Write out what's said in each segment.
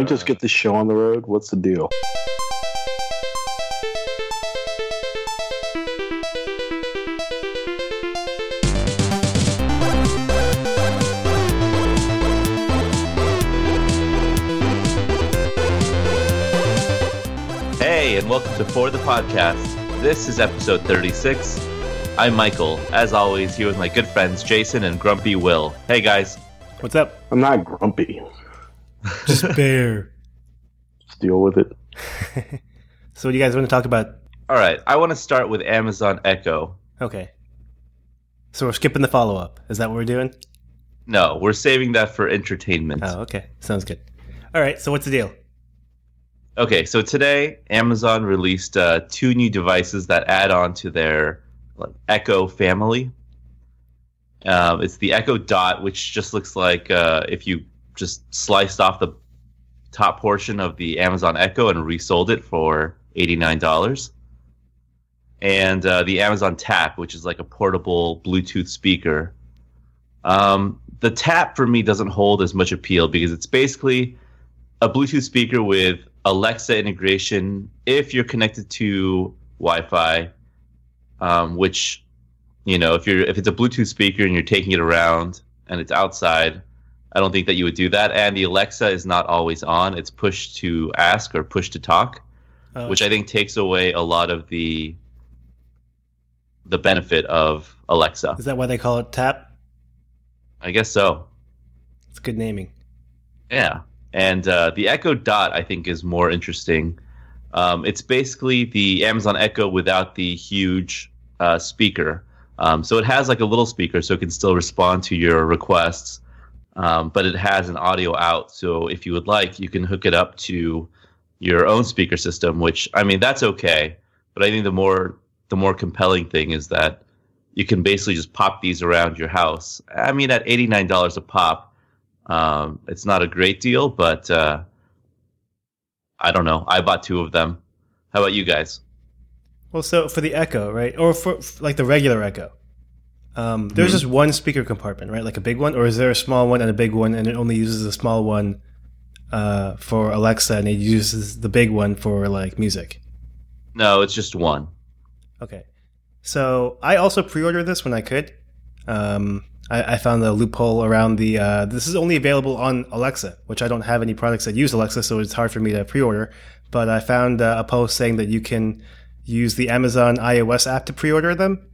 we just get this show on the road? What's the deal? Hey, and welcome to For the Podcast. This is episode 36. I'm Michael, as always, here with my good friends Jason and Grumpy Will. Hey, guys. What's up? I'm not grumpy. Just bear. Just deal with it. so, what do you guys want to talk about? All right, I want to start with Amazon Echo. Okay. So, we're skipping the follow up. Is that what we're doing? No, we're saving that for entertainment. Oh, okay. Sounds good. All right, so what's the deal? Okay, so today Amazon released uh, two new devices that add on to their like, Echo family. Um, it's the Echo Dot, which just looks like uh, if you just sliced off the top portion of the Amazon Echo and resold it for $89. And uh, the Amazon Tap, which is like a portable Bluetooth speaker. Um, the Tap for me doesn't hold as much appeal because it's basically a Bluetooth speaker with Alexa integration if you're connected to Wi-Fi, um, which you know if you're if it's a Bluetooth speaker and you're taking it around and it's outside, I don't think that you would do that. And the Alexa is not always on; it's push to ask or push to talk, Oh, which I think takes away a lot of the the benefit of Alexa. is that why they call it tap? I guess so. It's good naming. Yeah, and uh, the Echo Dot I think is more interesting. Um, it's basically the Amazon Echo without the huge uh, speaker. Um, so it has like a little speaker, so it can still respond to your requests, um, but it has an audio out. So if you would like, you can hook it up to your own speaker system. Which I mean, that's okay. But I think the more the more compelling thing is that you can basically just pop these around your house. I mean, at eighty nine dollars a pop, um, it's not a great deal, but uh, I don't know. I bought two of them. How about you guys? Well, so for the Echo, right? Or for, for like the regular Echo, um, there's Mhm. just one speaker compartment, right? Like a big one? Or is there a small one and a big one and it only uses the small one uh, for Alexa and it uses the big one for like music? No, it's just one. Okay. So I also pre-ordered this when I could. Um, I, I found a loophole around the. Uh, this is only available on Alexa, which I don't have any products that use Alexa, so it's hard for me to pre-order. But I found uh, a post saying that you can use the Amazon iOS app to pre-order them.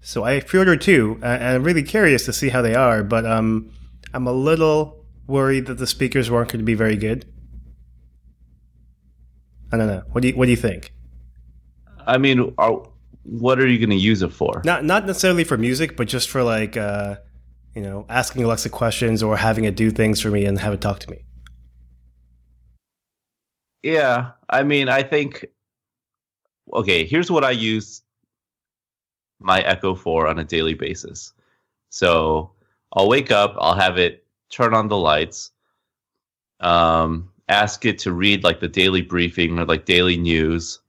So I pre-ordered two, and I'm really curious to see how they are. But um, I'm a little worried that the speakers weren't going to be very good. I don't know. What do you What do you think? I mean, are, what are you going to use it for? not not necessarily for music, but just for like uh, you know asking Alexa questions or having it do things for me and have it talk to me. Yeah, I mean, I think. Okay, here's what I use my Echo for on a daily basis. So I'll wake up, I'll have it turn on the lights, um, ask it to read like the daily briefing or like daily news,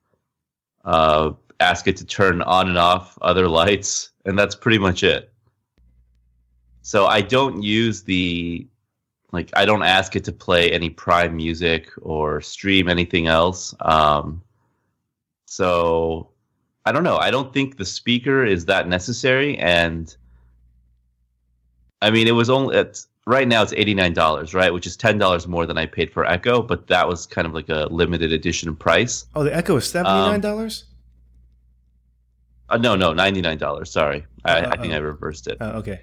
uh, ask it to turn on and off other lights, and that's pretty much it. So I don't use the like I don't ask it to play any Prime music or stream anything else. Um, so I don't know. I don't think the speaker is that necessary, and I mean it was only at right now it's eighty nine dollars, right, which is ten dollars more than I paid for Echo, but that was kind of like a limited edition price. Oh, the Echo is seventy nine dollars. Uh, no, no, ninety nine dollars. Sorry, I, Oh, I think oh. I reversed it. oh, okay.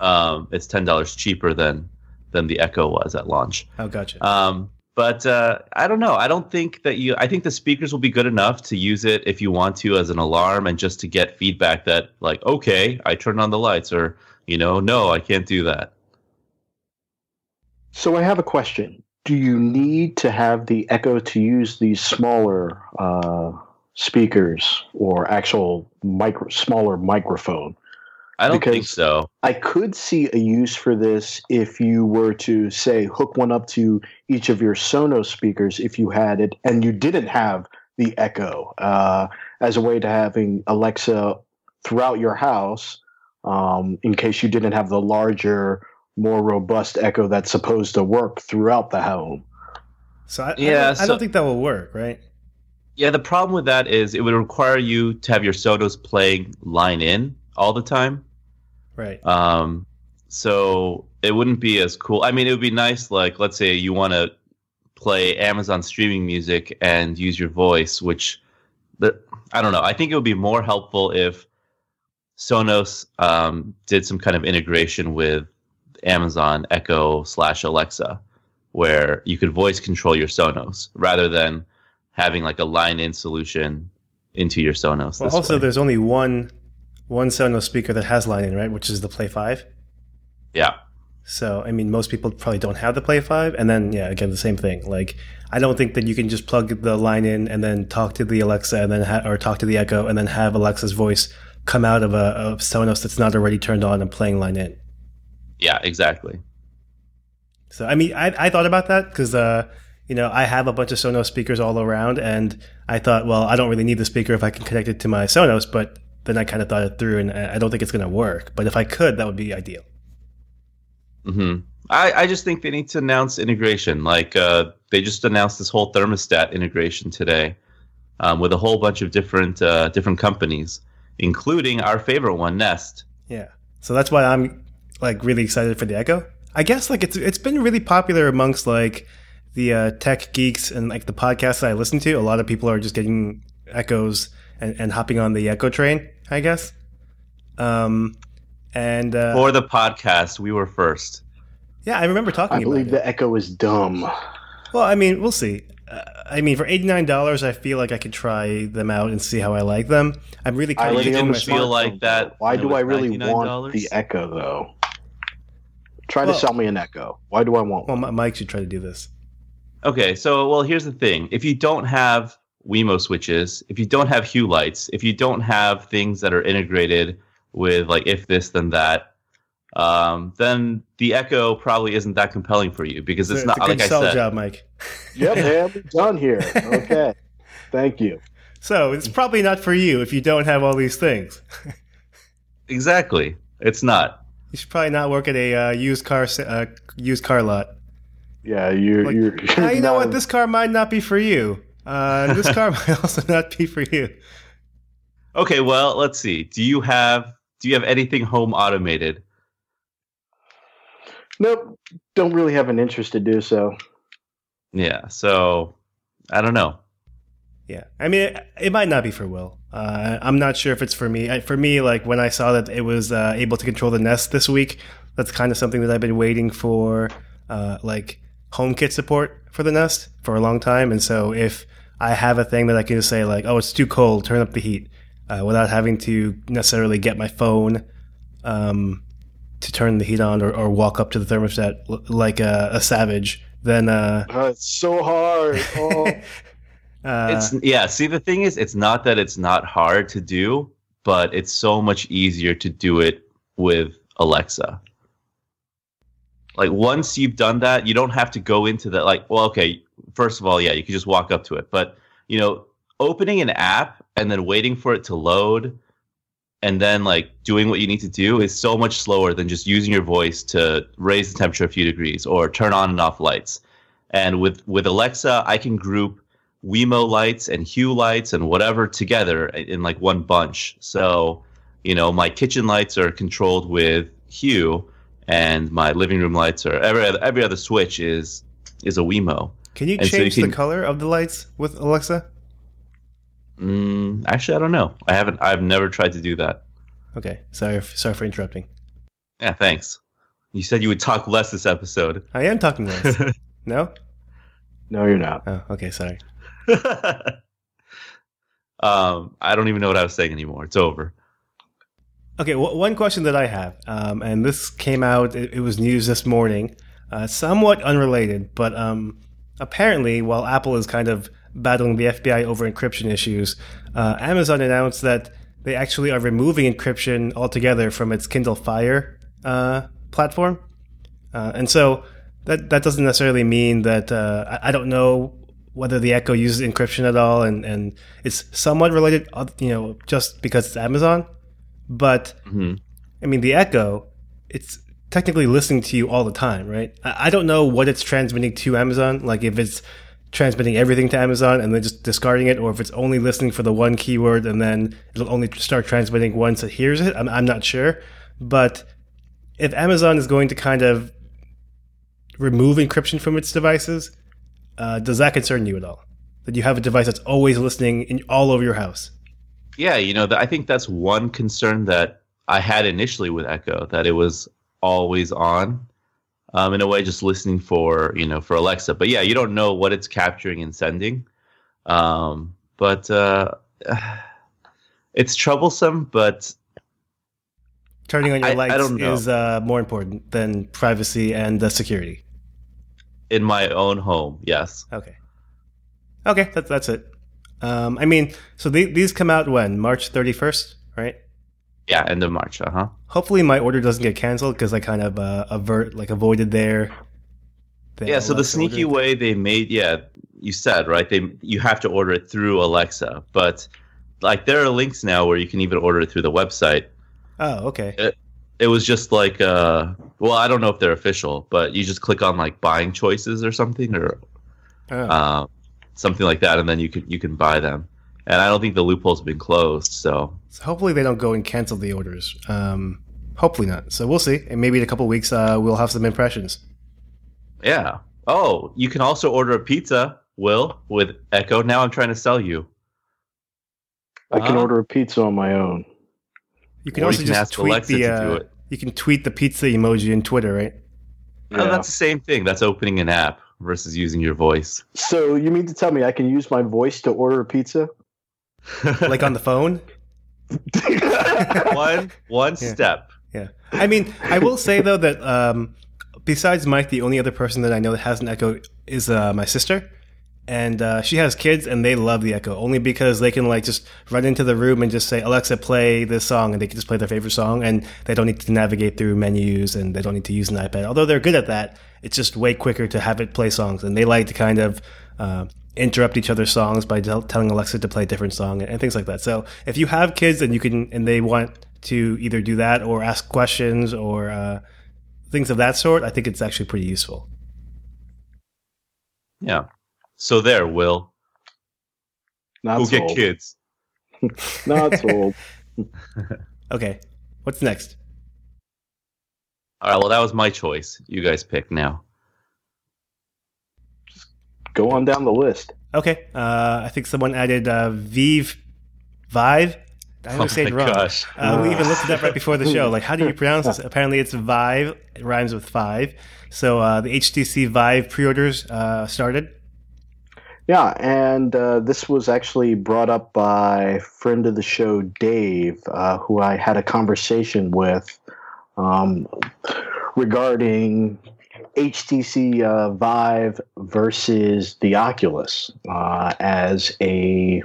Um, it's ten dollars cheaper than than the Echo was at launch. Oh, gotcha. Um, but uh, I don't know. I don't think that you. I think the speakers will be good enough to use it if you want to as an alarm and just to get feedback that like, okay, I turned on the lights, or you know, no, I can't do that. So I have a question. Do you need to have the Echo to use these smaller uh, speakers or actual micro smaller microphone? I don't think so. I could see a use for this if you were to say hook one up to each of your Sonos speakers if you had it and you didn't have the Echo uh, as a way to having Alexa throughout your house um, in case you didn't have the larger, more robust Echo that's supposed to work throughout the home. So I, Yeah, I, don't, I don't think that will work, right? Yeah, the problem with that is it would require you to have your Sonos playing line in all the time. Right. Um, so it wouldn't be as cool. I mean, it would be nice, like, let's say you want to play Amazon streaming music and use your voice, which the, I don't know. I think it would be more helpful if Sonos um, did some kind of integration with Amazon Echo slash Alexa, where you could voice control your Sonos rather than having like a line in solution into your Sonos. Well, also, way. there's only one one Sonos speaker that has line in, right? Which is the Play Five. yeah. So, I mean, most people probably don't have the Play 5. And then, yeah, again, the same thing. Like, I don't think that you can just plug the line in and then talk to the Alexa and then, ha- or talk to the Echo and then have Alexa's voice come out of a of Sonos that's not already turned on and playing line in. Yeah, exactly. So, I mean, I, I thought about that because, uh, you know, I have a bunch of Sonos speakers all around and I thought, well, I don't really need the speaker if I can connect it to my Sonos, but then I kind of thought it through and I don't think it's going to work. But if I could, that would be ideal. hmm I, I just think they need to announce integration. Like uh, they just announced this whole thermostat integration today um, with a whole bunch of different uh, different companies, including our favorite one, Nest. Yeah. So that's why I'm like really excited for the Echo. I guess like it's it's been really popular amongst like the uh, tech geeks and like the podcasts that I listen to. A lot of people are just getting Echoes and, and hopping on the Echo train. I guess. Um, and uh, For the podcast, we were first. yeah, I remember talking I believe it. the Echo is dumb. Well, I mean, we'll see. Uh, I mean, for eighty nine dollars, I feel like I could try them out and see how I like them. I'm really I kind of didn't feel smartphone, like that. Why do I really $99? want the Echo though? Try Well- to sell me an Echo. Why do I want well, one? Mi- Mike should try to do this. Okay, so well, here's the thing: if you don't have Wemo switches, if you don't have Hue lights, if you don't have things that are integrated with like if this then that, um, then the Echo probably isn't that compelling for you because it's, a- not a good like I sell said. job, Mike. Yep, man, we're done here. Okay, thank you. So it's probably not for you if you don't have all these things. Exactly, it's not. You should probably not work at a uh, used car uh, used car lot. Yeah, you're. Like, you're, "Ah, you know what? This car might not be for you. Uh, this car might also not be for you. Okay, well, let's see. Do you have do you have anything home automated? Nope, don't really have an interest to do so. Yeah, so I don't know. Yeah, I mean, it, it might not be for Will. Uh, I'm not sure if it's for me. I, for me, like when I saw that it was uh, able to control the Nest this week, that's kind of something that I've been waiting for, uh, like HomeKit support for the Nest for a long time. And so if I have a thing that I can just say like, oh, it's too cold, turn up the heat, uh, without having to necessarily get my phone um, to turn the heat on or, or walk up to the thermostat l- like a, a savage, then uh, Uh, it's so hard. Oh, uh, It's yeah. See, the thing is, it's not that it's not hard to do, but it's so much easier to do it with Alexa. Like once you've done that, you don't have to go into that. Like, well, okay. First of all, yeah, you can just walk up to it, but you know, opening an app and then waiting for it to load, and then like doing what you need to do is so much slower than just using your voice to raise the temperature a few degrees or turn on and off lights. And with with Alexa, I can group Wemo lights and Hue lights and whatever together in like one bunch. So, you know, my kitchen lights are controlled with Hue, and my living room lights are every other, every other switch is is a Wemo. Can you And so you change can- the color of the lights with Alexa? Mm, actually, I don't know. I haven't. I've never tried to do that. Okay, sorry, sorry for interrupting. Yeah, thanks. You said you would talk less this episode. I am talking less. no? no, you're not. Oh, okay, sorry. um, I don't even know what I was saying anymore. It's over. Okay, w- one question that I have, um, and this came out, it, it was news this morning, uh, somewhat unrelated, but um, apparently, while Apple is kind of battling the FBI over encryption issues, uh, Amazon announced that they actually are removing encryption altogether from its Kindle Fire uh, platform. Uh, and so that, that doesn't necessarily mean that, uh, I, I don't know whether the Echo uses encryption at all, and, and it's somewhat related, you know, just because it's Amazon. But Mhm. I mean, the Echo, it's technically listening to you all the time, right? I, don't know what it's transmitting to Amazon. Like if it's transmitting everything to Amazon and then just discarding it, or if it's only listening for the one keyword and then it'll only start transmitting once it hears it. I'm, I'm not sure. But if Amazon is going to kind of remove encryption from its devices, uh, does that concern you at all? That you have a device that's always listening in, all over your house? Yeah, you know, I think that's one concern that I had initially with Echo, that it was always on um, in a way, just listening for you know for Alexa. But yeah, you don't know what it's capturing and sending. Um, but uh, it's troublesome. But turning on your I, lights I is uh, more important than privacy and uh, security. In my own home, yes. Okay. Okay, that's that's it. Um, I mean, so they, these come out when March thirty first, right? Yeah, end of March. Uh huh. Hopefully, my order doesn't get canceled because I kind of uh, avert like avoided their. yeah. So the sneaky order. way they made, yeah, you said right. They you have to order it through Alexa, but like there are links now where you can even order it through the website. Oh, okay. It, it was just like, uh, well, I don't know if they're official, but you just click on like buying choices or something or oh. uh, something like that, and then you can you can buy them and I don't think the loophole's been closed. So. So hopefully they don't go and cancel the orders. Um, hopefully not. So we'll see, and maybe in a couple weeks uh, we'll have some impressions. Yeah. Oh, you can also order a pizza, Will, with Echo. Now I'm trying to sell you. I can uh, order a pizza on my own. You can also you can just tweet Alexa the. Uh, you can tweet the pizza emoji in Twitter, right? Yeah. Oh, that's the same thing. That's opening an app versus using your voice. So you mean to tell me I can use my voice to order a pizza? like on the phone. one one yeah. step. Yeah. I mean, I will say though that um, besides Mike, the only other person that I know that has an Echo is uh, my sister, and uh, she has kids, and they love the Echo only because they can like just run into the room and just say Alexa, play this song, and they can just play their favorite song, and they don't need to navigate through menus, and they don't need to use an iPad. Although they're good at that, it's just way quicker to have it play songs, and they like to kind of. Uh, interrupt each other's songs by telling Alexa to play a different song and, and things like that. So if you have kids and you can and they want to either do that or ask questions or uh, things of that sort, I think it's actually pretty useful. Yeah. So there, Will. Not Go get kids. Not sold. okay. What's next? All right. Well, that was my choice. You guys pick now go on down the list. Okay. Uh, I think someone added uh, Vive, Vive. I always oh say it wrong. Uh, we even looked it up right before the show. Like, how do you pronounce this? Apparently, it's Vive. It rhymes with five. So uh, the HTC Vive pre-orders uh, started. Yeah, and uh, this was actually brought up by friend of the show, Dave, uh, who I had a conversation with um, regarding HTC uh, Vive versus the Oculus uh, as a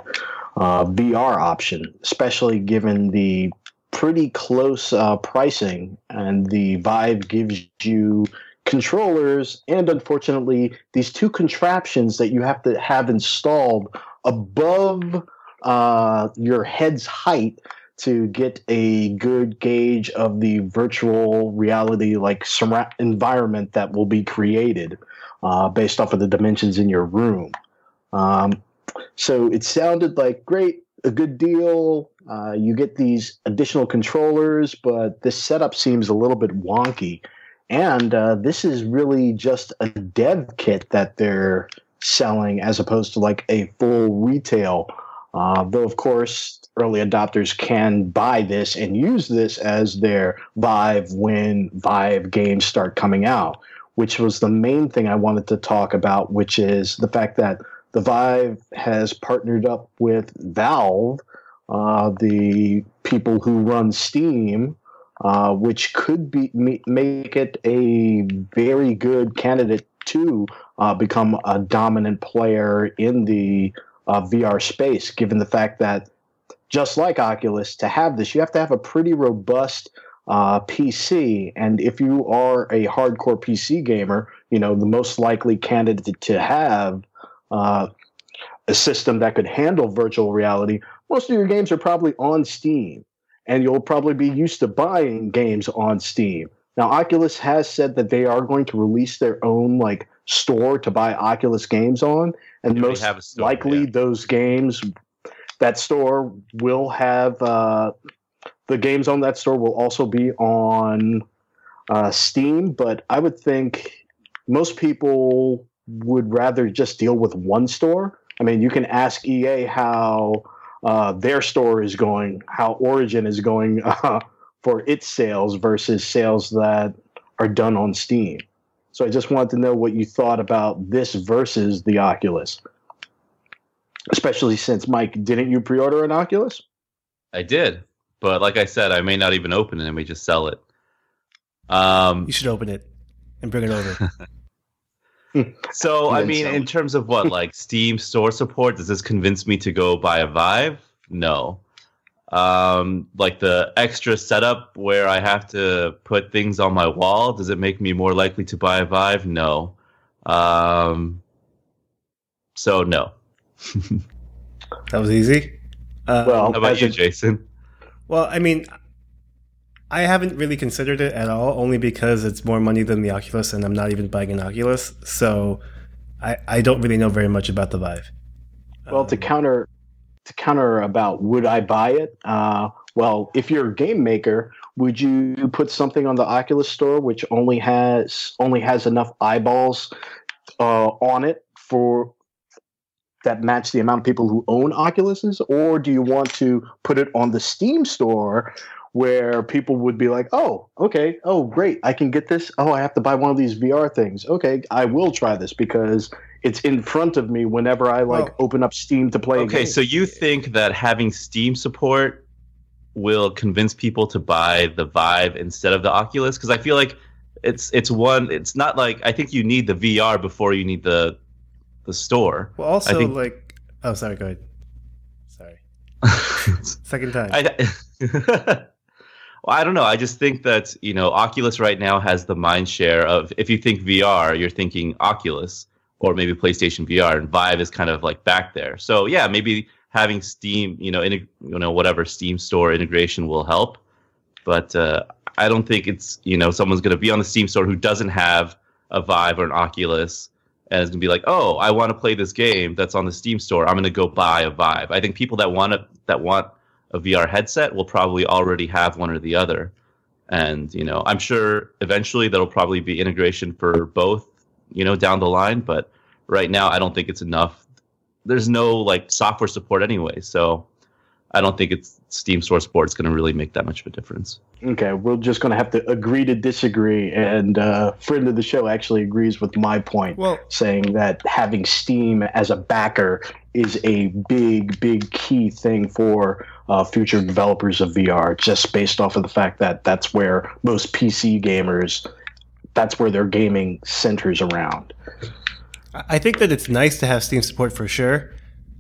uh, VR option, especially given the pretty close uh, pricing, and the Vive gives you controllers and unfortunately these two contraptions that you have to have installed above uh, your head's height to get a good gauge of the virtual reality like environment that will be created uh, based off of the dimensions in your room. Um, so it sounded like great, a good deal. Uh, you get these additional controllers, but this setup seems a little bit wonky. And uh, this is really just a dev kit that they're selling as opposed to like a full retail. Uh, though, of course, early adopters can buy this and use this as their Vive when Vive games start coming out, which was the main thing I wanted to talk about, which is the fact that the Vive has partnered up with Valve, uh, the people who run Steam, uh, which could be make it a very good candidate to uh, become a dominant player in the uh, VR space, given the fact that just like Oculus, to have this, you have to have a pretty robust uh, PC. And if you are a hardcore PC gamer, you know, the most likely candidate to have uh, a system that could handle virtual reality, most of your games are probably on Steam. And you'll probably be used to buying games on Steam. Now, Oculus has said that they are going to release their own like store to buy Oculus games on, and most store, likely yeah. those games that store will have uh, the games on that store will also be on uh, Steam. But I would think most people would rather just deal with one store. I mean, you can ask EA how uh, their store is going, how Origin is going uh, for its sales versus sales that are done on Steam. So I just wanted to know what you thought about this versus the Oculus. Especially since Mike, didn't you pre-order an Oculus? I did, but like I said, I may not even open it. I may just sell it. Um, You should open it and bring it over. so I mean, in terms of what like Steam store support, does this convince me to go buy a Vive? No. Um, like the extra setup where I have to put things on my wall, does it make me more likely to buy a Vive? No. Um, so no. that was easy. Uh, Well, How about you, a- Jason? Well, I mean, I haven't really considered it at all, only because it's more money than the Oculus, and I'm not even buying an Oculus, so I, I don't really know very much about the Vive. Well, to Um, counter to counter about would I buy it? Uh, well, if you're a game maker, would you put something on the Oculus store which only has only has enough eyeballs uh, on it for that match the amount of people who own Oculuses, or do you want to put it on the Steam store? Where people would be like, oh, okay, oh, great, I can get this. Oh, I have to buy one of these VR things. Okay, I will try this because it's in front of me whenever I like Well- open up Steam to play. a Okay, game. so you think that having Steam support will convince people to buy the Vive instead of the Oculus? Because I feel like it's it's one. It's not like I think you need the VR before you need the the store. Well, also, think- like, oh, sorry, go ahead. Sorry. Second time. I, well, I don't know. I just think that you know Oculus right now has the mind share of if you think VR, you're thinking Oculus or maybe PlayStation VR, and Vive is kind of like back there. So yeah, maybe having Steam, you know, integ- you know, whatever Steam Store integration will help, but uh, I don't think it's you know someone's going to be on the Steam Store who doesn't have a Vive or an Oculus. And is gonna be like, oh, I want to play this game that's on the Steam store. I'm gonna go buy a Vive. I think people that want to that want a VR headset will probably already have one or the other. And, you know, I'm sure eventually there'll probably be integration for both, you know, down the line, but right now I don't think it's enough. There's no like software support anyway, so I don't think it's Steam Source support is going to really make that much of a difference. Okay, we're just going to have to agree to disagree. And uh, friend of the show actually agrees with my point, well, saying that having Steam as a backer is a big, big key thing for uh, future developers of VR, just based off of the fact that that's where most PC gamers, that's where their gaming centers around. I think that it's nice to have Steam support for sure.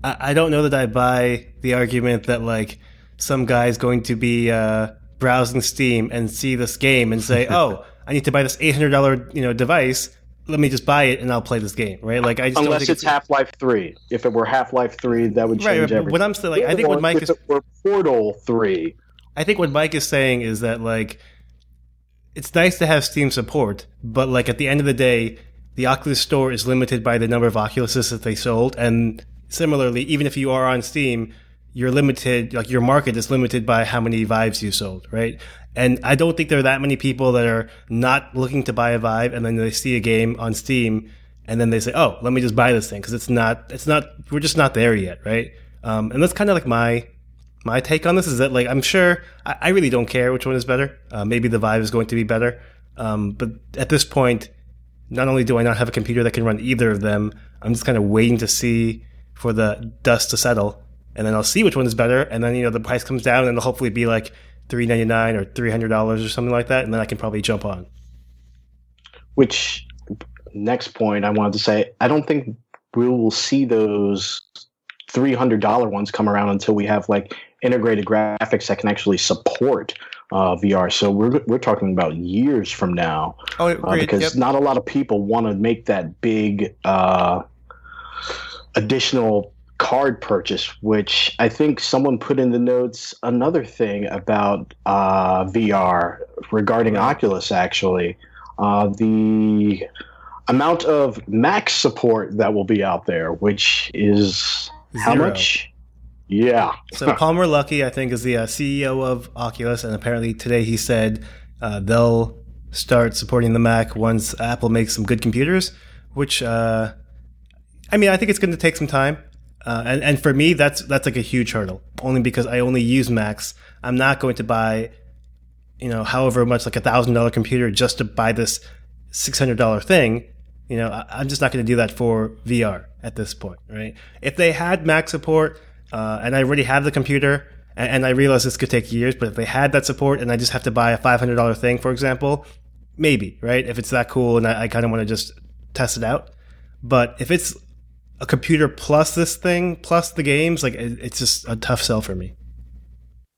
I, I don't know that I buy the argument that like some guy's going to be uh, browsing Steam and see this game and say, "Oh, I need to buy this eight hundred dollar you know device. Let me just buy it and I'll play this game." Right? Like I just Unless think it's Half Life 3. If it were Half Life 3, that would change right, but everything. What I'm saying, like, I think what Mike is Portal 3. I think what Mike is saying is that like it's nice to have Steam support, but like at the end of the day, the Oculus store is limited by the number of Oculuses that they sold, and similarly, even if you are on Steam, you're limited. Like your market is limited by how many Vives you sold, right? And I don't think there are that many people that are not looking to buy a Vive, and then they see a game on Steam, and then they say, "Oh, let me just buy this thing," because it's not, it's not, we're just not there yet, right? Um, and that's kind of like my my take on this is that like I'm sure I, I really don't care which one is better. Uh, maybe the Vive is going to be better, um, but at this point, not only do I not have a computer that can run either of them, I'm just kind of waiting to see for the dust to settle, and then I'll see which one is better, and then you know the price comes down, and it'll hopefully be like three ninety nine or three hundred dollars or something like that, and then I can probably jump on. Which, next point I wanted to say, I don't think we will see those $300 ones come around until we have like integrated graphics that can actually support uh, VR. So we're, we're talking about years from now Oh, uh, because not a lot of people want to make that big uh, additional card purchase, which I think someone put in the notes another thing about uh, VR regarding Oculus, actually. Uh, the amount of max support that will be out there, which is how much? Yeah. So Palmer Luckey, I think, is the uh, CEO of Oculus, and apparently today he said uh, they'll start supporting the Mac once Apple makes some good computers. Which, uh, I mean, I think it's going to take some time, uh, and and for me, that's that's like a huge hurdle. Only because I only use Macs, I'm not going to buy, you know, however much like a thousand dollar computer just to buy this six hundred dollar thing. You know, I, I'm just not going to do that for VR at this point, right? If they had Mac support uh, and I already have the computer, and, and I realize this could take years, but if they had that support and I just have to buy a $500 thing, for example, maybe, right? If it's that cool and I, I kind of want to just test it out. But if it's a computer plus this thing, plus the games, like it, it's just a tough sell for me.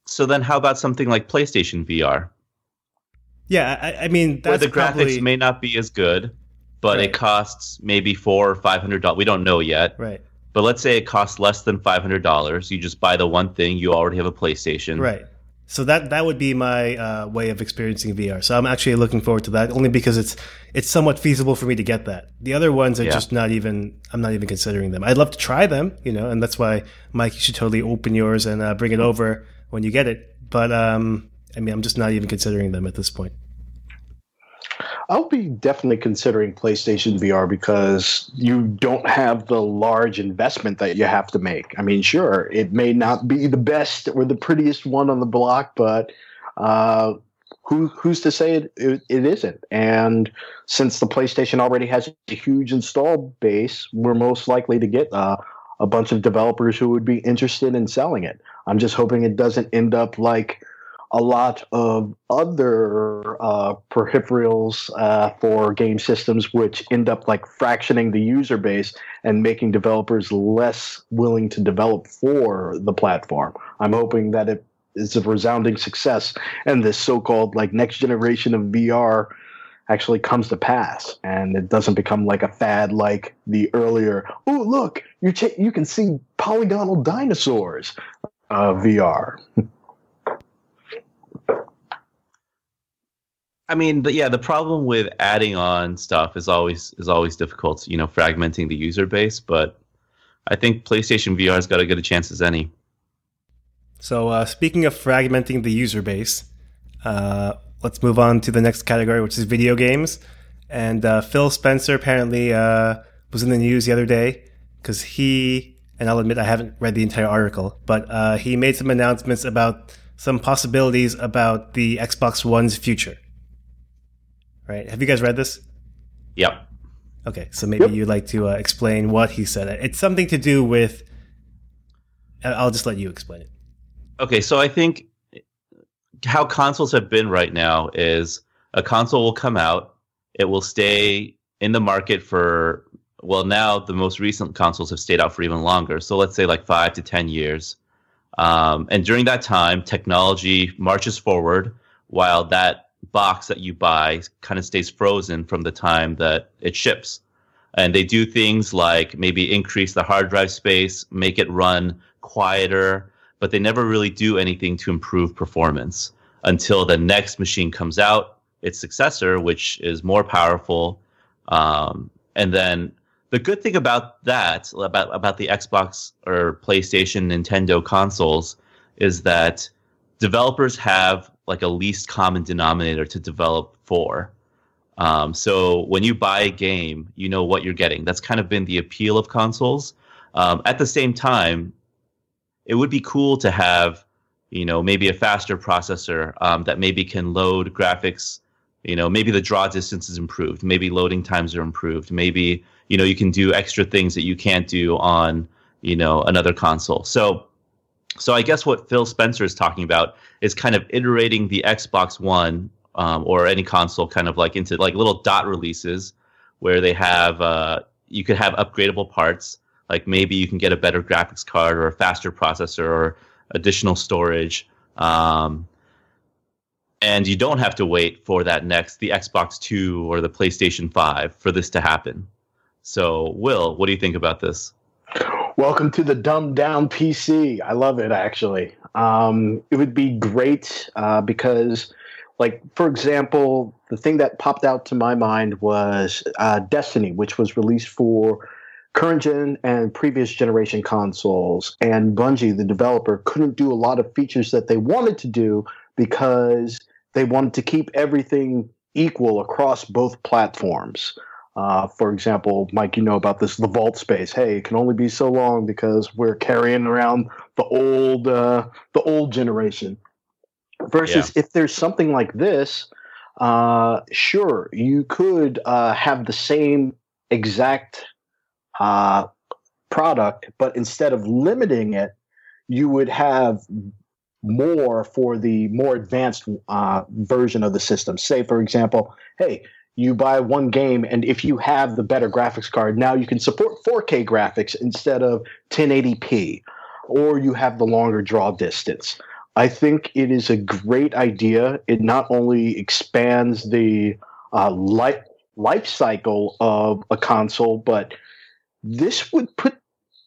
So then, how about something like PlayStation VR, Yeah, I, I mean, where that's the graphics may not be as good, but Right. it costs maybe four or five hundred dollars. We don't know yet, right, but let's say it costs less than five hundred dollars. You just buy the one thing. You already have a PlayStation. right. So that that would be my uh, way of experiencing VR. So I'm actually looking forward to that, only because it's it's somewhat feasible for me to get that. The other ones are Yeah. just not even. I'm not even considering them. I'd love to try them, you know, and that's why Mike, you should totally open yours and uh, bring it over when you get it. But um, I mean, I'm just not even considering them at this point. I'll be definitely considering PlayStation VR because you don't have the large investment that you have to make. I mean, sure, it may not be the best or the prettiest one on the block, but uh, who who's to say it, it, it isn't? And since the PlayStation already has a huge install base, we're most likely to get uh, a bunch of developers who would be interested in selling it. I'm just hoping it doesn't end up like a lot of other uh, peripherals uh, for game systems, which end up like fractioning the user base and making developers less willing to develop for the platform. I'm hoping that it is a resounding success and this so-called like next generation of VR actually comes to pass and it doesn't become like a fad like the earlier oh look you ch- you can see polygonal dinosaurs uh, VR I mean, the, yeah, the problem with adding on stuff is always is always difficult. You know, fragmenting the user base. But I think PlayStation VR has got as good a chance as any. So uh, speaking of fragmenting the user base, uh, let's move on to the next category, which is video games. And uh, Phil Spencer apparently uh, was in the news the other day because he, and I'll admit I haven't read the entire article, but uh, he made some announcements about some possibilities about the Xbox One's future. Right? Have you guys read this? Yep. Okay, so maybe Yep. you'd like to uh, explain what he said. It's something to do with. I- I'll just let you explain it. Okay, so I think how consoles have been right now is a console will come out, it will stay in the market for well now the most recent consoles have stayed out for even longer. So let's say like five to ten years, um, and during that time, technology marches forward while that box that you buy kind of stays frozen from the time that it ships. And they do things like maybe increase the hard drive space, make it run quieter, but they never really do anything to improve performance until the next machine comes out, its successor, which is more powerful. Um, and then the good thing about that, about about the Xbox or PlayStation, Nintendo consoles, is that developers have like a least common denominator to develop for. Um, so when you buy a game, you know what you're getting. That's kind of been the appeal of consoles. Um, at the same time, it would be cool to have, you know, maybe a faster processor um, that maybe can load graphics. You know, maybe the draw distance is improved. Maybe loading times are improved. Maybe you know you can do extra things that you can't do on you know another console. So, so I guess what Phil Spencer is talking about is kind of iterating the Xbox One um, or any console kind of like into like little dot releases where they have uh, you could have upgradable parts like maybe you can get a better graphics card or a faster processor or additional storage um, and you don't have to wait for that next the xbox 2 or the playstation 5 for this to happen. So will what do you think about this Welcome to the dumbed down PC. I love it actually. Um, it would be great uh, because like for example, the thing that popped out to my mind was uh, Destiny, which was released for current gen and previous generation consoles, and Bungie, the developer, couldn't do a lot of features that they wanted to do because they wanted to keep everything equal across both platforms. Uh, for example, Mike, you know about this the vault space. Hey, it can only be so long because we're carrying around the old uh, the old generation. Versus yeah. if there's something like this, uh, sure, you could uh, have the same exact uh, product, but instead of limiting it, you would have more for the more advanced uh, version of the system. Say, for example, hey, you buy one game, and if you have the better graphics card, now you can support 4K graphics instead of 1080p, or you have the longer draw distance. I think it is a great idea. It not only expands the uh, life life cycle of a console, but this would put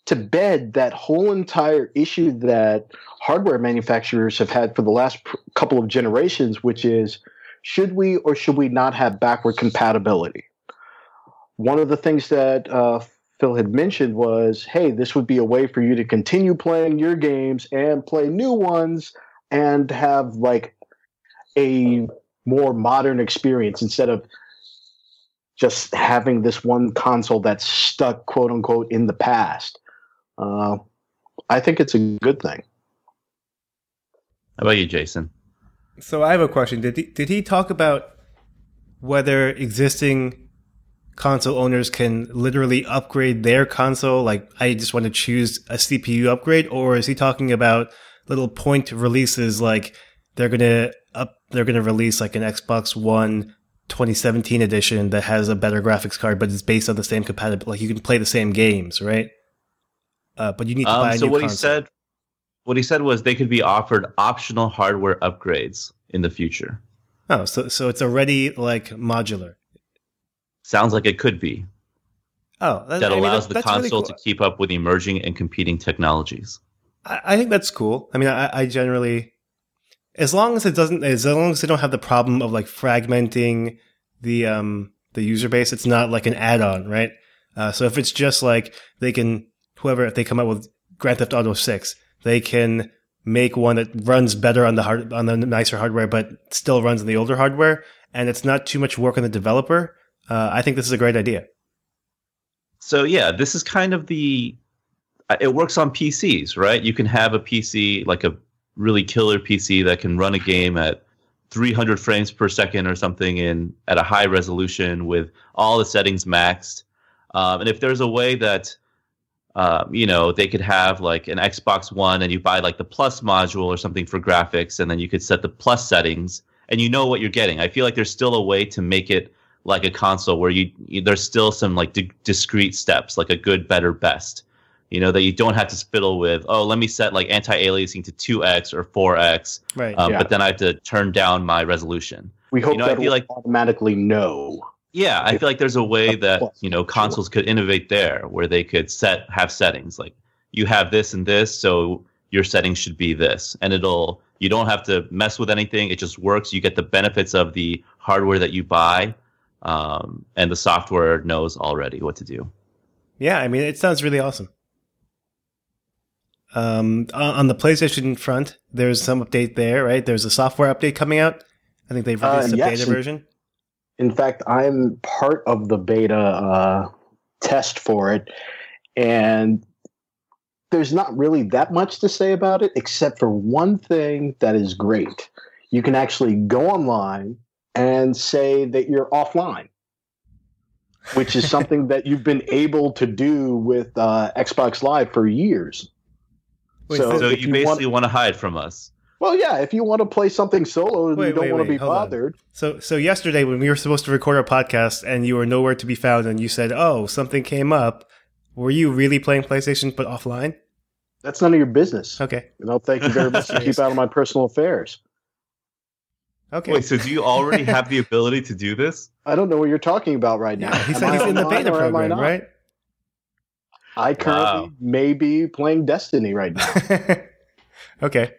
to bed that whole entire issue that hardware manufacturers have had for the last pr- couple of generations, which is should we or should we not have backward compatibility? One of the things that uh, Phil had mentioned was hey, this would be a way for you to continue playing your games and play new ones and have like a more modern experience instead of just having this one console that's stuck, quote unquote, in the past. Uh, I think it's a good thing. How about you, Jason? So I have a question. Did he, did he talk about whether existing console owners can literally upgrade their console? Like, I just want to choose a CPU upgrade, or is he talking about little point releases like they're gonna up, they're gonna release like an Xbox One 2017 edition that has a better graphics card, but it's based on the same compatible. Like you can play the same games, right? Uh, but you need to um, buy a so what console. he said what he said was they could be offered optional hardware upgrades in the future. Oh, so so it's already like modular. Sounds like it could be. Oh, that, that I mean, allows the console really cool. to keep up with emerging and competing technologies. I, I think that's cool. I mean, I, I, generally, as long as it doesn't, as long as they don't have the problem of like fragmenting the um the user base, it's not like an add-on, right? Uh, so if it's just like they can whoever if they come up with Grand Theft Auto Six, they can make one that runs better on the hard on the nicer hardware, but still runs on the older hardware, and it's not too much work on the developer. Uh, I think this is a great idea. So yeah, this is kind of the uh, it works on PCs, right? You can have a PC like a really killer PC that can run a game at 300 frames per second or something in at a high resolution with all the settings maxed. Um, and if there's a way that um, you know, they could have like an Xbox One and you buy like the Plus module or something for graphics, and then you could set the Plus settings and you know what you're getting. I feel like there's still a way to make it like a console where you, you there's still some like di- discrete steps, like a good, better, best. You know that you don't have to spittle with. Oh, let me set like anti-aliasing to two x or four x. Right. Um, yeah. But then I have to turn down my resolution. We hope you know, that I feel like automatically know yeah, I feel like there's a way that you know consoles could innovate there, where they could set have settings like you have this and this, so your settings should be this, and it'll you don't have to mess with anything. It just works. You get the benefits of the hardware that you buy, um, and the software knows already what to do. Yeah, I mean, it sounds really awesome. Um, on the PlayStation front, there's some update there, right? There's a software update coming out. I think they've released uh, a beta version. In fact, I'm part of the beta uh, test for it, and there's not really that much to say about it, except for one thing that is great. You can actually go online and say that you're offline, which is something that you've been able to do with uh, Xbox Live for years. Wait, so, so you, you basically want, want to hide from us. Well, yeah, if you want to play something solo and wait, you don't wait, want to be bothered. On. So, so yesterday when we were supposed to record our podcast and you were nowhere to be found, and you said, "Oh, something came up," were you really playing PlayStation but offline? That's none of your business. Okay. And thank you very much to keep out of my personal affairs. Okay. Wait, so do you already have the ability to do this? I don't know what you're talking about right now. Yeah, he said he's in the beta program, right? I currently wow. may be playing Destiny right now. okay.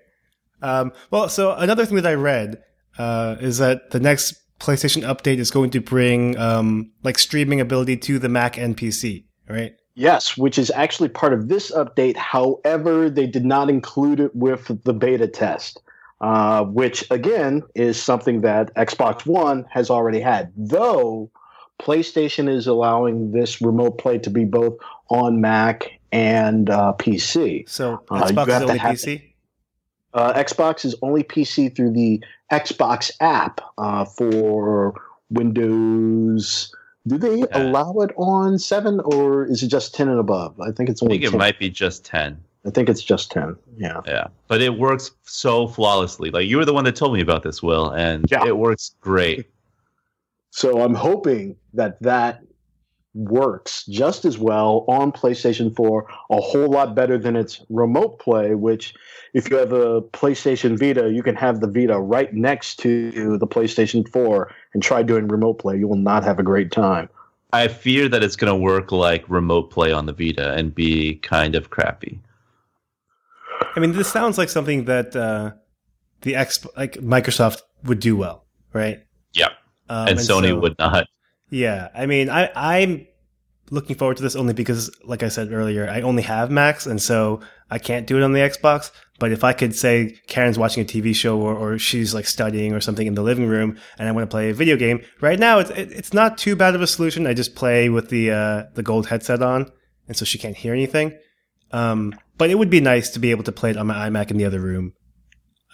Um, well, so another thing that I read uh, is that the next PlayStation update is going to bring um, like streaming ability to the Mac and PC, right? Yes, which is actually part of this update. However, they did not include it with the beta test, uh, which again is something that Xbox One has already had. Though PlayStation is allowing this remote play to be both on Mac and uh, PC. So Uh, Xbox is only PC. Uh, Xbox is only PC through the Xbox app uh, for Windows. Do they Yeah. allow it on seven or is it just ten and above? I think it's only. I think it might be just 10. I think it's just ten. Yeah. Yeah. But it works so flawlessly. Like you were the one that told me about this, Will, and Yeah. it works great. So I'm hoping that that works just as well on PlayStation 4, a whole lot better than its remote play, which if you have a PlayStation Vita, you can have the Vita right next to the PlayStation 4 and try doing remote play. You will not have a great time. I fear that it's going to work like remote play on the Vita and be kind of crappy. I mean, this sounds like something that uh, the X like Microsoft would do well, right? Yeah. Um, and Sony so- would not. Yeah, I mean, I I'm looking forward to this only because, like I said earlier, I only have Macs, and so I can't do it on the Xbox. But if I could say Karen's watching a TV show or, or she's like studying or something in the living room, and I want to play a video game, right now it's it, it's not too bad of a solution. I just play with the uh, the gold headset on, and so she can't hear anything. Um, but it would be nice to be able to play it on my iMac in the other room.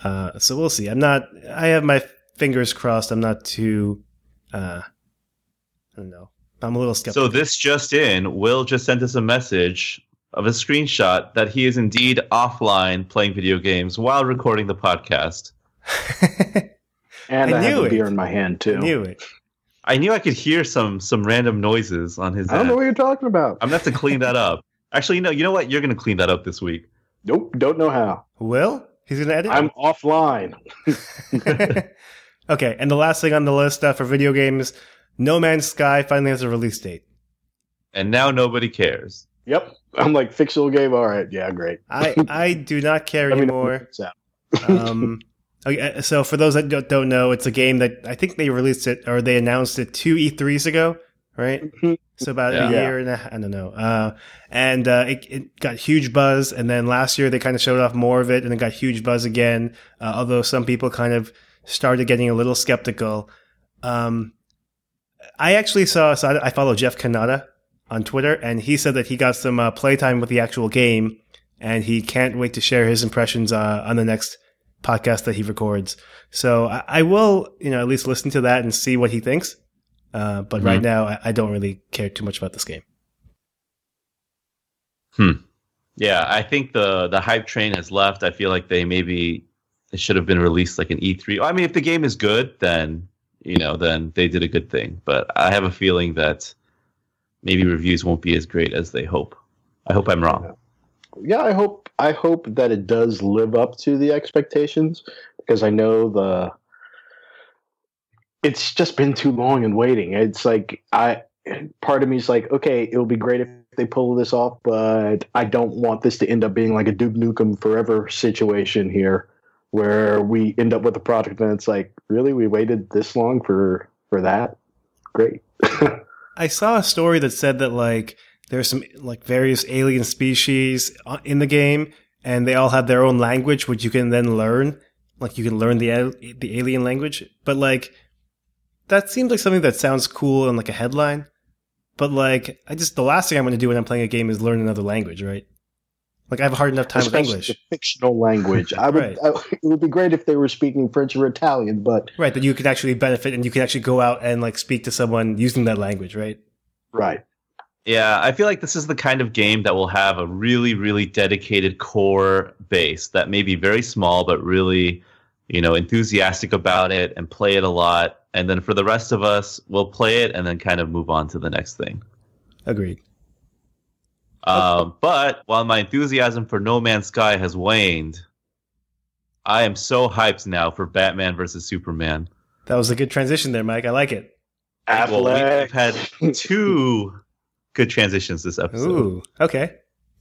Uh, so we'll see. I'm not. I have my fingers crossed. I'm not too. Uh, I don't know. I'm a little skeptical. So this just in, Will just sent us a message of a screenshot that he is indeed offline playing video games while recording the podcast. And I I, have knew a it. beer in my hand too. I knew it. I knew I could hear some some random noises on his I don't end. know what you're talking about. I'm gonna have to clean that up. Actually, no. You know what? You're gonna clean that up this week. Nope, don't know how. Will he's gonna edit. I'm offline. okay, and the last thing on the list uh, for video games, No Man's Sky finally has a release date. And now nobody cares. Yep. I'm like fictional game. All right, yeah, great. I I do not care Let me know when anymore. it's um, okay, so for those that don't, don't know, it's a game that I think they released it or they announced it two E3s ago, right? Mhm. So about Yeah. a year and a half, I don't know. Uh, and uh, it, it got huge buzz, and then last year they kind of showed off more of it, and it got huge buzz again. Uh, although some people kind of started getting a little skeptical. Um, I actually saw, so I, I follow Jeff Cannata on Twitter, and he said that he got some uh, playtime with the actual game, and he can't wait to share his impressions uh, on the next podcast that he records. So I, I will, you know, at least listen to that and see what he thinks. Uh, but right Mhm. now, I, I don't really care too much about this game. Hmm. Yeah, I think the the hype train has left. I feel like they maybe it should have been released like an E3. I mean, if the game is good, then you know, then they did a good thing. But I have a feeling that maybe reviews won't be as great as they hope. I hope I'm wrong. yeah, I hope I hope that it does live up to the expectations because I know the it's just been too long and waiting. It's like I part of me is like, okay, it will be great if they pull this off, but I don't want this to end up being like a Duke Nukem Forever situation here, where we end up with a product and it's like, really, we waited this long for for that? Great. I saw a story that said that like there's some like various alien species uh, in the game, and they all have their own language, which you can then learn. Like you can learn the the alien language, but like that seems like something that sounds cool and like a headline. But like, I just the last thing I'm going to do when I'm playing a game is learn another language, right? Like I have a hard enough time with English, the fictional language. I would. Right. I, it would be great if they were speaking French or Italian, but right? That you could actually benefit, and you can actually go out and like speak to someone using that language, right? right. Yeah, I feel like this is the kind of game that will have a really, really dedicated core base that may be very small, but really, you know, enthusiastic about it and play it a lot. And then for the rest of us, we'll play it and then kind of move on to the next thing. Agreed. Um, but while my enthusiasm for No Man's Sky has waned, I am so hyped now for Batman versus Superman. That was a good transition there, Mike. I like it. Well, we've had two good transitions this episode. Ooh, okay.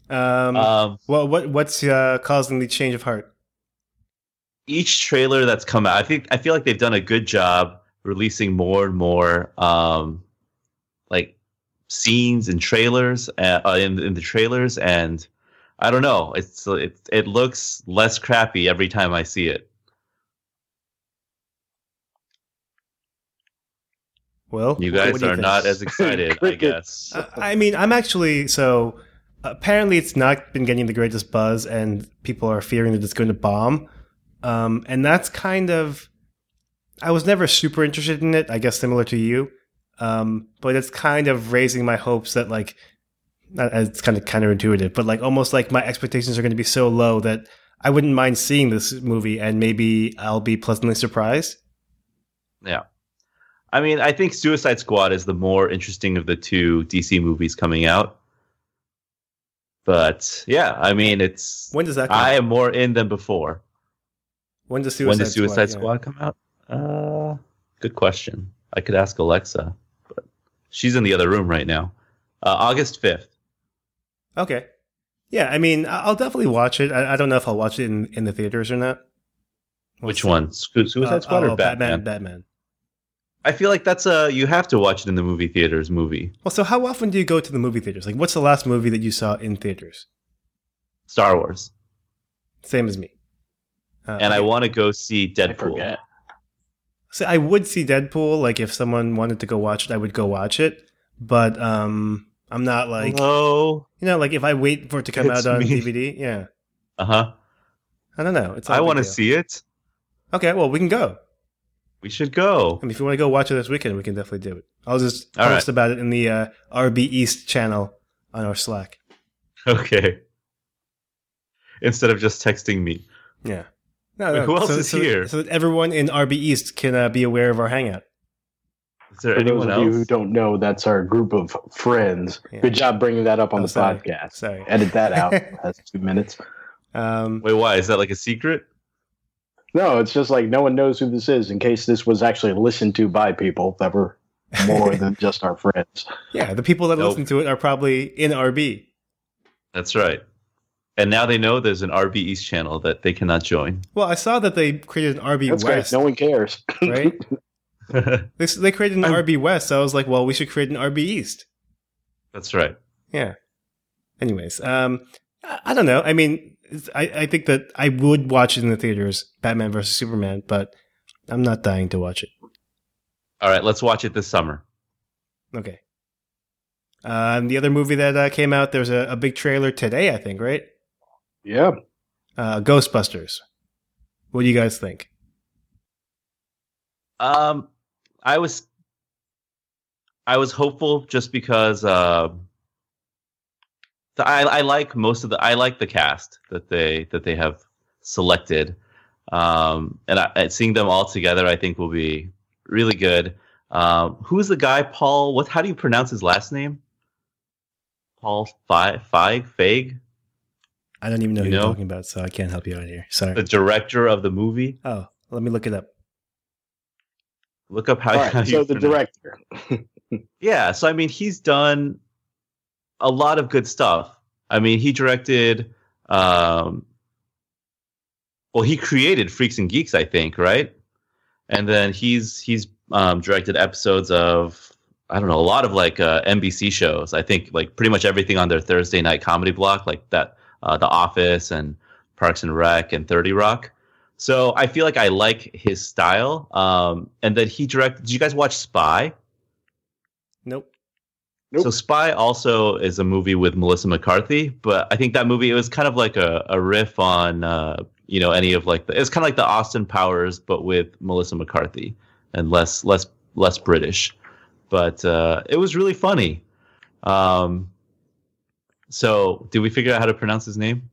Um, Um, Well, what what's uh, causing the change of heart? each trailer that's come out, I think I feel like they've done a good job releasing more and more um, like scenes and trailers uh, uh, in in the trailers, and I don't know, it's it it looks less crappy every time I see it. Well, You guys you are think? not as excited, I guess. I I mean, I'm actually so. Apparently, it's not been getting the greatest buzz, and people are fearing that it's going to bomb. Um, and that's kind of. I was never super interested in it. I guess similar to you, um, but it's kind of raising my hopes that like, it's kind of counterintuitive, but like almost like my expectations are going to be so low that I wouldn't mind seeing this movie, and maybe I'll be pleasantly surprised. Yeah. I mean, I think Suicide Squad is the more interesting of the two DC movies coming out. But yeah, I mean, it's When does that? Come I out? am more in than before. When does Suicide, when does Suicide Squad? Squad, come out? Uh, good question. I could ask Alexa, she's in the other room right now. Uh, August fifth. Okay. Yeah, I mean, I- I'll definitely watch it. I, I don't know if I'll watch it in, in the theaters or not. We'll Which see. one? Su- Suicide Uh, Squad oh, or Batman? Batman. I feel like that's a you have to watch it in the movie theaters movie. Well, so how often do you go to the movie theaters? Like, what's the last movie that you saw in theaters? Star Wars, Same as me. Uh, and I okay. want to go see I Deadpool. So I would see Deadpool. Like, if someone wanted to go watch it, I would go watch it. But um, I'm not like Hello. you know, like if I wait for it to come It's out on me. DVD. Yeah, Uh huh. I don't know. It's I want to see it. Okay, well, we can go. We should go. I mean, if you want to go watch it this weekend, we can definitely do it. I'll just All post about it in the uh, RB East channel on our Slack. Okay. Instead of just texting me. Yeah. No, Wait, no, who else so, is so- here? So that everyone in RB East can uh, be aware of our hangout. Is there For those anyone of you who don't know, that's our group of friends. Yeah. Good job bringing that up on Oh, the sorry. podcast. Sorry. Edit that out. That's two minutes. Um, Wait, why? Is that like a secret? No, it's just like no one knows who this is in case this was actually listened to by people that were more than just our friends. yeah, the people that Nope. listen to it are probably in RB. That's right. And now they know there's an RB East channel that they cannot join. Well, I saw that they created an RB That's great. West, No one cares. right? They, they created an I'm- RB West, so I was like, well, we should create an RB East. That's right. Yeah. Anyways, um, I, I don't know. I mean, I, I think that I would watch it in the theaters, Batman versus Superman, but I'm not dying to watch it. All right, let's watch it this summer. Okay. Um, the other movie that uh, came out, there's a, a big trailer today, I think, right? Yeah. Uh, Ghostbusters. What do you guys think? Um, I was, I was hopeful just because uh, the, I I like most of the I like the cast that they that they have selected, um, and I, seeing them all together I think will be really good. Um, who's the guy? Paul? What? How do you pronounce his last name? Paul Feig Feig Feig, I don't even know You who you're know? talking about, so I can't help you out here. Sorry. the director of the movie. oh, let me look it up. Look up how, All how right. you So the director. Yeah, so I mean, he's done a lot of good stuff. I mean, he directed, um, well, he created Freaks and Geeks, I think, right? And then he's he's um, directed episodes of I don't know a lot of like uh, NBC shows. I think like pretty much everything on their Thursday night comedy block, like that, uh, The Office and Parks and Rec and Thirty Rock. So I feel like I like his style. Um, and then he directed. Did you guys watch Spy? Nope. Nope. So Spy also is a movie with Melissa McCarthy, but I think that movie it was kind of like a, a riff on uh, you know any of like the it's kind of like the Austin Powers but with Melissa McCarthy and less less less British, but uh, it was really funny. Um, so did we figure out how to pronounce his name?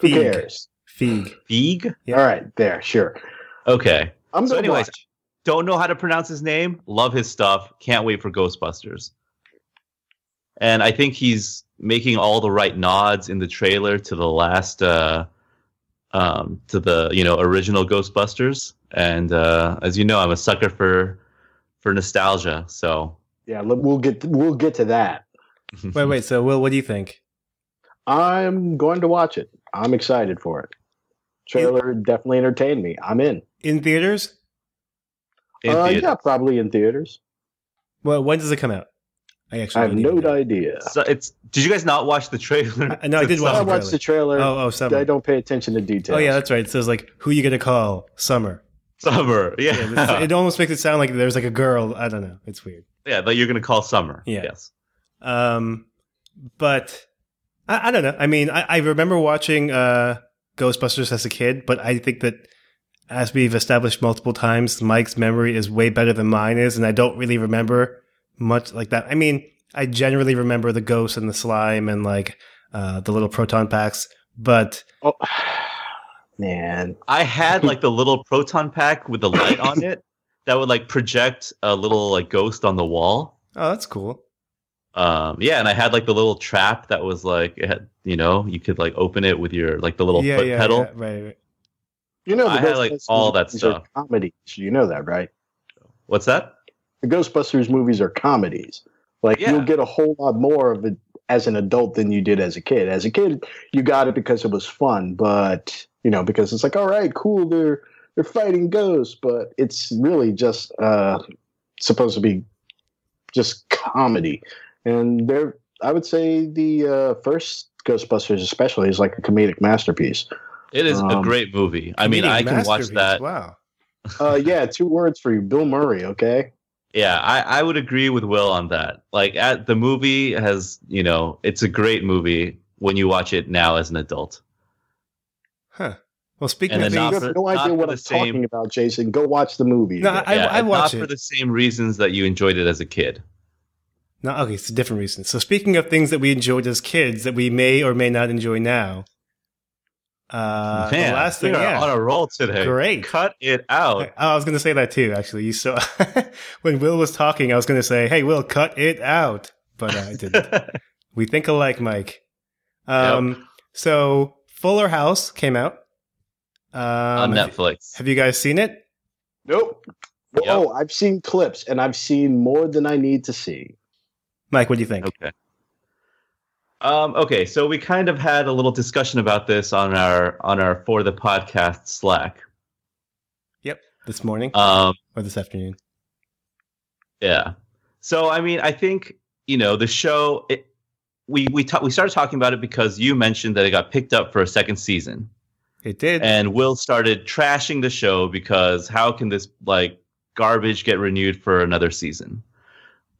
Who Feig. cares? Feig. Feig. Yeah. All right. There. Sure. Okay. I'm So anyways, watch. don't know how to pronounce his name. Love his stuff. Can't wait for Ghostbusters. And I think he's making all the right nods in the trailer to the last, uh, um, to the you know original Ghostbusters. And uh, as you know, I'm a sucker for for nostalgia. So Yeah. We'll get. We'll get to that. Wait, wait. So, Will, what do you think? I'm going to watch it. I'm excited for it. Trailer definitely entertained me. I'm in. In theaters? In uh, theaters. yeah, probably in theaters. Well, when does it come out? I actually I actually have no know. idea. So it's. Did you guys not watch the trailer? I- no, I did watch I the watched the trailer. Oh, oh, summer. I don't pay attention to details. Oh yeah, that's right. It says like, "Who you gonna call?" Summer. Summer. Yeah. Yeah, Yeah, it almost makes it sound like there's like a girl. I don't know. It's weird. Yeah, but you're gonna call Summer. Yeah. Yes. Um, but I, I don't know. I mean, I, I remember watching uh, Ghostbusters as a kid, but I think that as we've established multiple times, Mike's memory is way better than mine is, and I don't really remember much like that. I mean, I generally remember the ghosts and the slime and like uh, the little proton packs, but Oh, man. I had like the little proton pack with the light on it that would like project a little like ghost on the wall. oh, that's cool. Um, yeah, and I had like the little trap that was like, it had, you know, you could like open it with your like the little yeah, foot yeah, pedal. yeah, right, right. You know, the I had, like, all that movies are stuff. Comedies. You know that, right? What's that? The Ghostbusters movies are comedies. Like Yeah. you'll get a whole lot more of it as an adult than you did as a kid. As a kid, you got it because it was fun, but you know, because it's like, all right, cool, they're they're fighting ghosts, but it's really just uh supposed to be just comedy. And they're I would say the uh first Ghostbusters especially is like a comedic masterpiece. It is a Um, great movie. I mean, I can watch that. Wow. Uh yeah, two words for you, Bill Murray, okay? Yeah, I, I would agree with Will on that. Like, at the movie has, you know, it's a great movie when you watch it now as an adult. Huh. Well, speaking And of then You have for- no idea what I'm same- talking about, Jason. Go watch the movie. No. I- yeah, I and watch not for the same reasons that you enjoyed it as a kid. No, okay, it's a different reason. So speaking of things that we enjoyed as kids that we may or may not enjoy now, uh, Man, the last thing, we are yeah, on a roll today. Great. Cut it out. Oh, I was going to say that too. Actually, you saw when Will was talking, I was going to say, "Hey, Will, cut it out," but uh, I didn't. we think alike, Mike. Um, so Fuller House came out on um, have- Netflix. Have you guys seen it? Nope. Yep. Oh, I've seen clips and I've seen more than I need to see. Mike, what do you think? Okay. Um, okay, so we kind of had a little discussion about this on our on our for the podcast Slack. Yep, this morning Um, or this afternoon. yeah. So I mean, I think you know the show. It, we we ta- we started talking about it because you mentioned that it got picked up for a second season, It did. and Will started trashing the show because how can this like garbage get renewed for another season?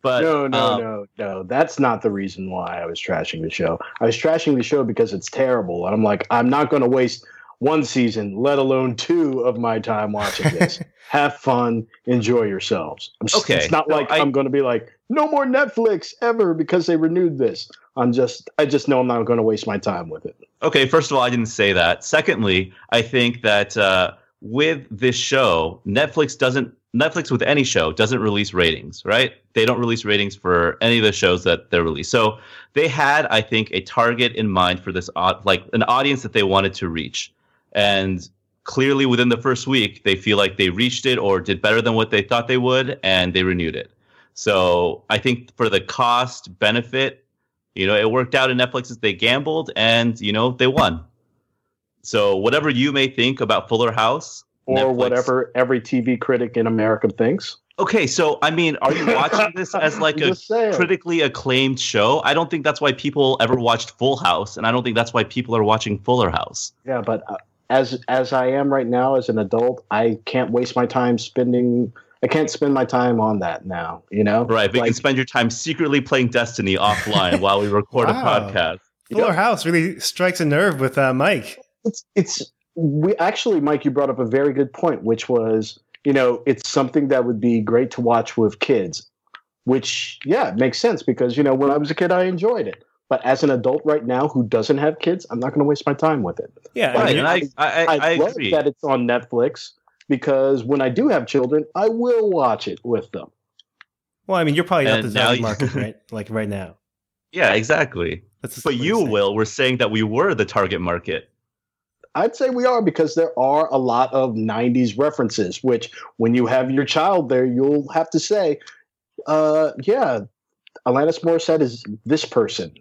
But no, no, um, no, no. That's not the reason why I was trashing the show. I was trashing the show because it's terrible. And I'm like, I'm not going to waste one season, let alone two of my time watching this. Have fun, enjoy yourselves. I'm Okay, It's not so like I- I'm going to be like, no more Netflix ever because they renewed this. I'm just, I just know I'm not going to waste my time with it. Okay, first of all, I didn't say that. Secondly, I think that uh, with this show, Netflix doesn't Netflix with any show doesn't release ratings, right? They don't release ratings for any of the shows that they're released. So they had, I think, a target in mind for this, like an audience that they wanted to reach, and clearly within the first week, they feel like they reached it or did better than what they thought they would, and they renewed it. So I think for the cost benefit, you know, it worked out in Netflix as they gambled and, you know, they won. So whatever you may think about Fuller House Or Netflix- whatever every TV critic in America thinks. Okay, so I mean, are you watching this as like a saying. critically acclaimed show? I don't think that's why people ever watched Full House, and I don't think that's why people are watching Fuller House. Yeah, but uh, as as I am right now as an adult, I can't waste my time spending. I can't spend my time on that now. You know, Right, but you can spend your time secretly playing Destiny offline while we record Wow. a podcast. Fuller House really strikes a nerve with uh, Mike. it's it's we actually, Mike, you brought up a very good point, which was you know it's something that would be great to watch with kids. Which yeah, makes sense because you know when I was a kid, I enjoyed it. But as an adult right now who doesn't have kids, I'm not going to waste my time with it. Yeah, Right, I mean, and I I, I, I, I love agree. that it's on Netflix because when I do have children, I will watch it with them. well, I mean, you're probably not the now target you- market, right? Like right now. Yeah, exactly. That's But you, I'm saying. Will, were saying that we were the target market. I'd say we are because there are a lot of 90s references, which when you have your child there, you'll have to say, uh, yeah, Alanis Morissette is this person.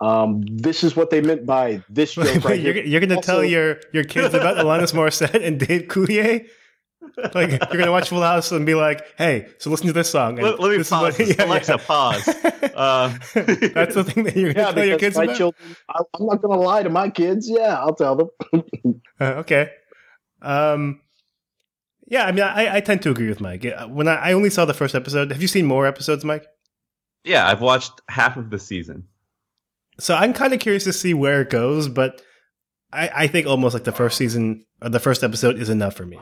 Um, this is what they meant by this joke Wait, right you're, here. you're gonna tell your your kids about Alanis Morissette and Dave Coulier? Like you're gonna watch Full House and be like, "Hey, so listen to this song." and Let, let me this is pause. what- this. yeah, Alexa, yeah. pause. Uh, That's the thing that you're gonna Yeah, tell your kids my about. children, I, I'm not going to lie to my kids. Yeah, I'll tell them. Uh, okay. Um, yeah, I mean, I, I tend to agree with Mike. When I, I only saw the first episode, have you seen more episodes, Mike? yeah, I've watched half of the season. So I'm kind of curious to see where it goes, but I, I think almost like the first season or the first episode is enough for me.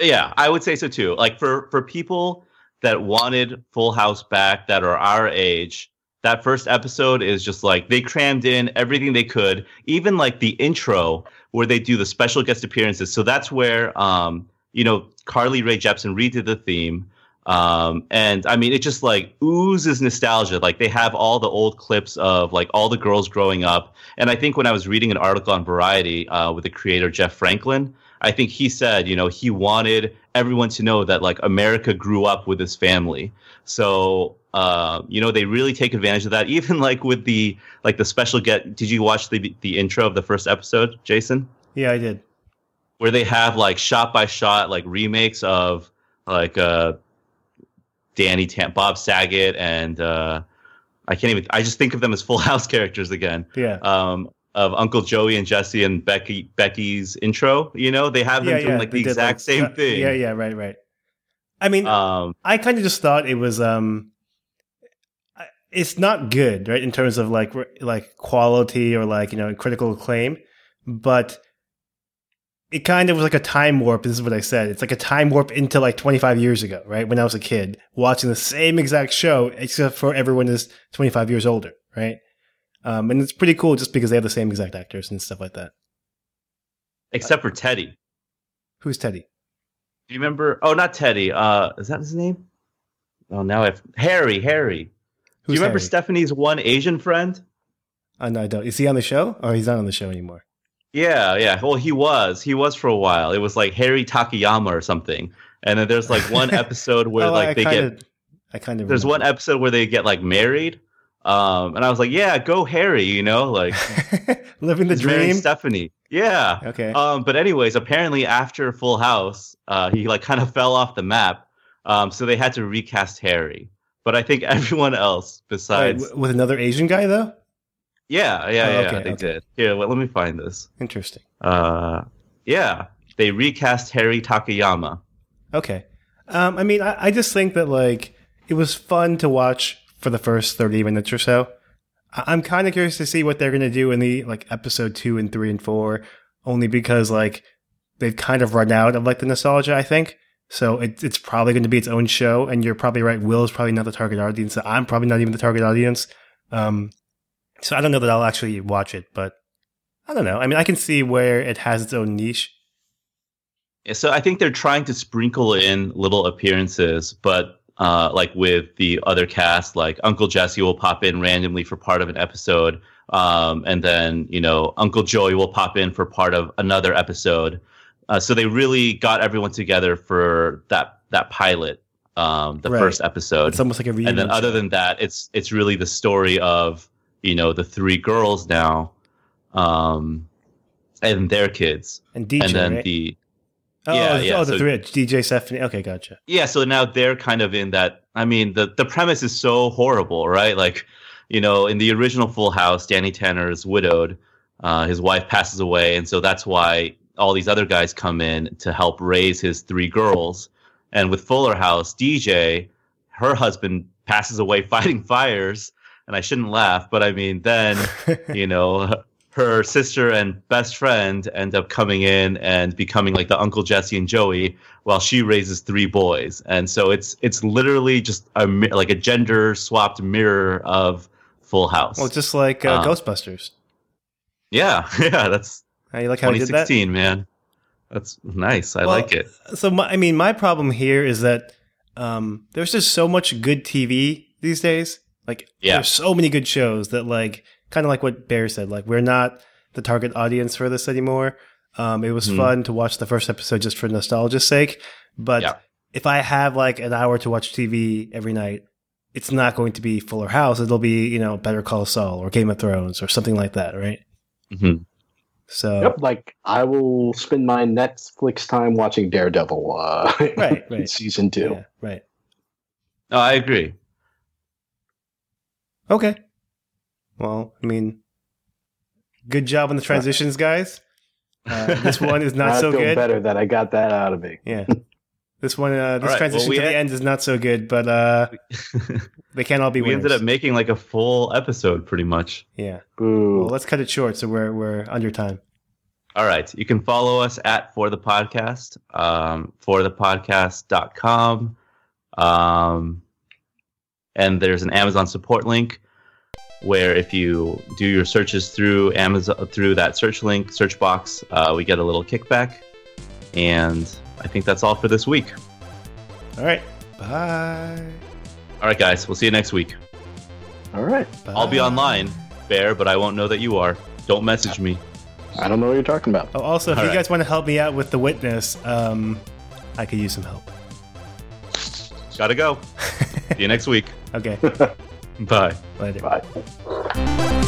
Yeah, I would say so too. Like for for people that wanted Full House back that are our age, that first episode is just like they crammed in everything they could, even like the intro where they do the special guest appearances. So that's where um, you know, Carly Rae Jepsen redid the theme. Um, and I mean, it just like oozes nostalgia. Like they have all the old clips of like all the girls growing up. And I think when I was reading an article on Variety uh, with the creator Jeff Franklin, I think he said, you know, he wanted everyone to know that like America grew up with his family. So, uh, you know, they really take advantage of that. Even like with the like the special get. Did you watch the the intro of the first episode, Jason? Yeah, I did. Where they have like shot by shot like remakes of like uh Danny Tam- Bob Saget and uh I can't even I just think of them as full house characters again. Yeah. Um of Uncle Joey and Jesse and Becky Becky's intro, you know, they have them yeah, doing yeah. like the exact same uh, thing. Yeah, yeah, right, right. I mean, Um I kind of just thought it was um, it's not good, right, in terms of like like quality or like, you know, critical acclaim, but it kind of was like a time warp. This is what I said. It's like a time warp into like 25 years ago, right? When I was a kid watching the same exact show, except for everyone is 25 years older, right? Um, and it's pretty cool just because they have the same exact actors and stuff like that. except for Teddy. Who's Teddy? Do you remember oh not Teddy. Uh is that his name? Oh now I've Harry, Harry. Who's Do you remember Harry? Stephanie's one Asian friend? Oh, no, I don't. Is he on the show? Or he's not on the show anymore? Yeah, yeah. Well, he was. He was for a while. It was like Harry Takayama or something. And then there's like one episode where Oh, like I they kinda, get I kind of. there's one episode where they get like married. Um, and I was like, yeah, go Harry, you know, like living the marrying dream. Stephanie. Yeah. Okay. Um, but anyways, apparently after Full House, uh, he like kind of fell off the map. Um, so they had to recast Harry. But I think everyone else besides, w- with another Asian guy though. yeah, yeah, Oh, yeah, they okay. did. Here, well, let me find this. Interesting. Uh, yeah, they recast Harry Takayama. Okay. Um, I mean, I, I just think that like it was fun to watch for the first thirty minutes or so. I'm kind of curious to see what they're gonna do in the like episode two and three and four, only because like they've kind of run out of like the nostalgia. I think so. It, it's probably going to be its own show, and you're probably right. Will is probably not the target audience. I'm probably not even the target audience. Um, so I don't know that I'll actually watch it, but I don't know. I mean, I can see where it has its own niche. Yeah, So I think they're trying to sprinkle in little appearances, but uh, like with the other cast, like Uncle Jesse will pop in randomly for part of an episode, um, and then you know Uncle Joey will pop in for part of another episode. Uh, so they really got everyone together for that that pilot, um, the Right. first episode, It's almost like a reunion. and then other than that, it's it's really the story of you know the three girls now, um, and their kids, and DJ, and then right? the Oh, Yeah, oh, yeah, oh, the so- three DJ Stephanie. Okay, gotcha. yeah so now they're kind of in that i mean the the premise is so horrible right like you know in the original full house danny tanner is widowed uh, his wife passes away and so that's why all these other guys come in to help raise his three girls and with fuller house dj her husband passes away fighting fires and i shouldn't laugh but i mean then you know her sister and best friend end up coming in and becoming like the uncle jesse and joey while she raises three boys and so it's it's literally just a like a gender swapped mirror of full house well, just like uh, Uh, Ghostbusters. yeah yeah that's How you like how I did that? 2016 man that's nice i Well, like it So, my, I mean, my problem here is that um, there's just so much good TV these days. Like, Yeah. there's so many good shows that, like, kind of like what Bear said, like, we're not the target audience for this anymore. Um, it was Mhm. fun to watch the first episode just for nostalgia's sake. But Yeah. if I have like an hour to watch TV every night, it's not going to be Fuller House. It'll be you know Better Call Saul or Game of Thrones or something like that, right? Mm-hmm. So Yep, like I will spend my Netflix time watching Daredevil. Uh, Right, in right. season two. yeah, right. No, I agree. Okay. Well, I mean, good job on the transitions, guys. Uh, this one is not I so feel good. better that I got that out of me. Yeah. This one, uh, this All right, transition well, we to the end is not so good, but uh, they can't all be we winners. ended up making like a full episode pretty much. yeah. Boo. Well, let's cut it short so we're we're under time. All right. You can follow us at For the Podcast, um, forthepodcast.com. Um, and there's an Amazon support link where if you do your searches through Amazon through that search link, search box, uh, we get a little kickback. And I think that's all for this week. All right. Bye. All right, guys. We'll see you next week. All right. I'll be online, Bear, but I won't know that you are. Don't message me. I don't know what you're talking about. Oh, also, if All you right. guys want to help me out with the witness, um, I could use some help. Gotta go. see you next week. Okay. Bye. Later. Bye.